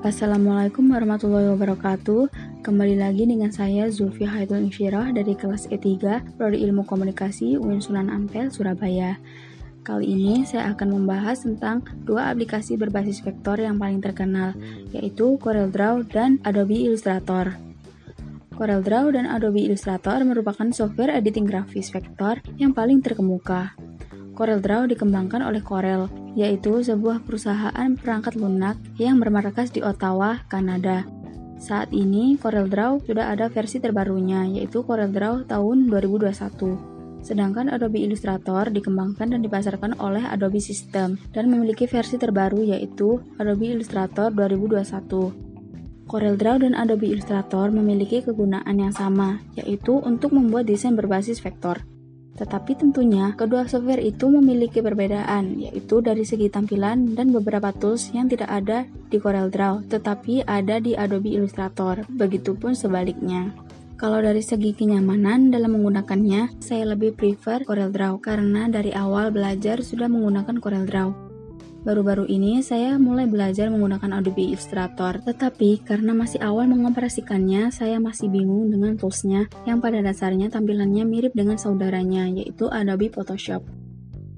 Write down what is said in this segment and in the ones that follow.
Assalamualaikum warahmatullahi wabarakatuh. Kembali lagi dengan saya Zulfi Haidul Insyirah dari kelas E3 Prodi Ilmu Komunikasi UIN Sunan Ampel, Surabaya. Kali ini saya akan membahas tentang dua aplikasi berbasis vektor yang paling terkenal, yaitu CorelDRAW dan Adobe Illustrator. CorelDRAW dan Adobe Illustrator merupakan software editing grafis vektor yang paling terkemuka. CorelDRAW dikembangkan oleh Corel, yaitu sebuah perusahaan perangkat lunak yang bermarkas di Ottawa, Kanada. Saat ini, CorelDRAW sudah ada versi terbarunya, yaitu CorelDRAW tahun 2021. Sedangkan Adobe Illustrator dikembangkan dan dipasarkan oleh Adobe System dan memiliki versi terbaru yaitu Adobe Illustrator 2021. CorelDRAW dan Adobe Illustrator memiliki kegunaan yang sama, yaitu untuk membuat desain berbasis vektor. Tetapi tentunya kedua software itu memiliki perbedaan, yaitu dari segi tampilan dan beberapa tools yang tidak ada di CorelDRAW, tetapi ada di Adobe Illustrator. Begitupun sebaliknya. Kalau dari segi kenyamanan dalam menggunakannya, saya lebih prefer CorelDRAW karena dari awal belajar sudah menggunakan CorelDRAW. Baru-baru ini saya mulai belajar menggunakan Adobe Illustrator, tetapi karena masih awal mengoperasikannya, saya masih bingung dengan toolsnya yang pada dasarnya tampilannya mirip dengan saudaranya, yaitu Adobe Photoshop.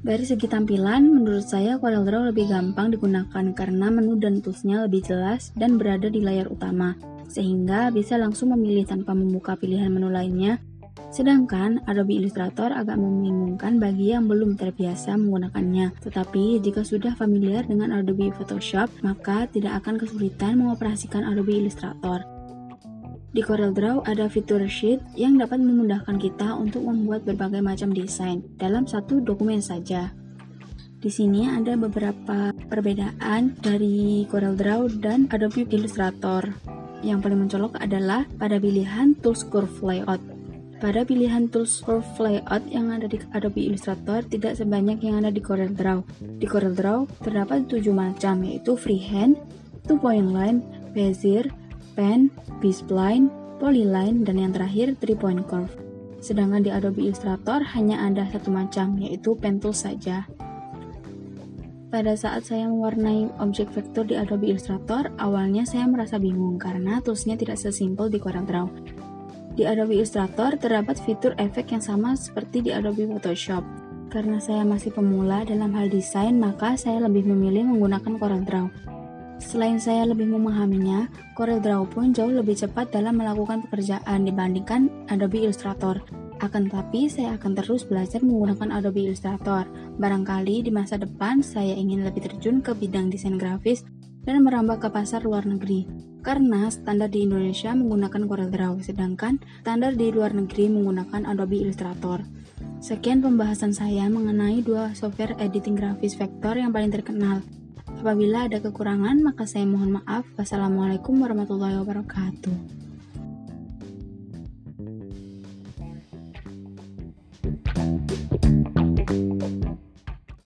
Dari segi tampilan, menurut saya CorelDRAW lebih gampang digunakan karena menu dan toolsnya lebih jelas dan berada di layar utama, sehingga bisa langsung memilih tanpa membuka pilihan menu lainnya Sedangkan Adobe Illustrator agak membingungkan bagi yang belum terbiasa menggunakannya. Tetapi jika sudah familiar dengan Adobe Photoshop, maka tidak akan kesulitan mengoperasikan Adobe Illustrator. Di CorelDRAW ada fitur sheet yang dapat memudahkan kita untuk membuat berbagai macam desain dalam satu dokumen saja. Di sini ada beberapa perbedaan dari CorelDRAW dan Adobe Illustrator. Yang paling mencolok adalah pada pilihan Tools Curve Layout. Pada pilihan tools for layout yang ada di Adobe Illustrator tidak sebanyak yang ada di CorelDRAW. Di CorelDRAW terdapat tujuh macam yaitu freehand, two point line, bezier, pen, B-spline, polyline, dan yang terakhir three point curve. Sedangkan di Adobe Illustrator hanya ada satu macam yaitu pen tool saja. Pada saat saya mewarnai objek vektor di Adobe Illustrator, awalnya saya merasa bingung karena toolsnya tidak sesimpel di CorelDRAW. Di Adobe Illustrator terdapat fitur efek yang sama seperti di Adobe Photoshop. Karena saya masih pemula dalam hal desain, maka saya lebih memilih menggunakan CorelDRAW. Selain saya lebih memahaminya, CorelDRAW pun jauh lebih cepat dalam melakukan pekerjaan dibandingkan Adobe Illustrator. Akan tetapi, saya akan terus belajar menggunakan Adobe Illustrator. Barangkali di masa depan saya ingin lebih terjun ke bidang desain grafis dan merambah ke pasar luar negeri. Karena standar di Indonesia menggunakan CorelDRAW, sedangkan standar di luar negeri menggunakan Adobe Illustrator. Sekian pembahasan saya mengenai dua software editing grafis vektor yang paling terkenal. Apabila ada kekurangan, maka saya mohon maaf. Wassalamualaikum warahmatullahi wabarakatuh.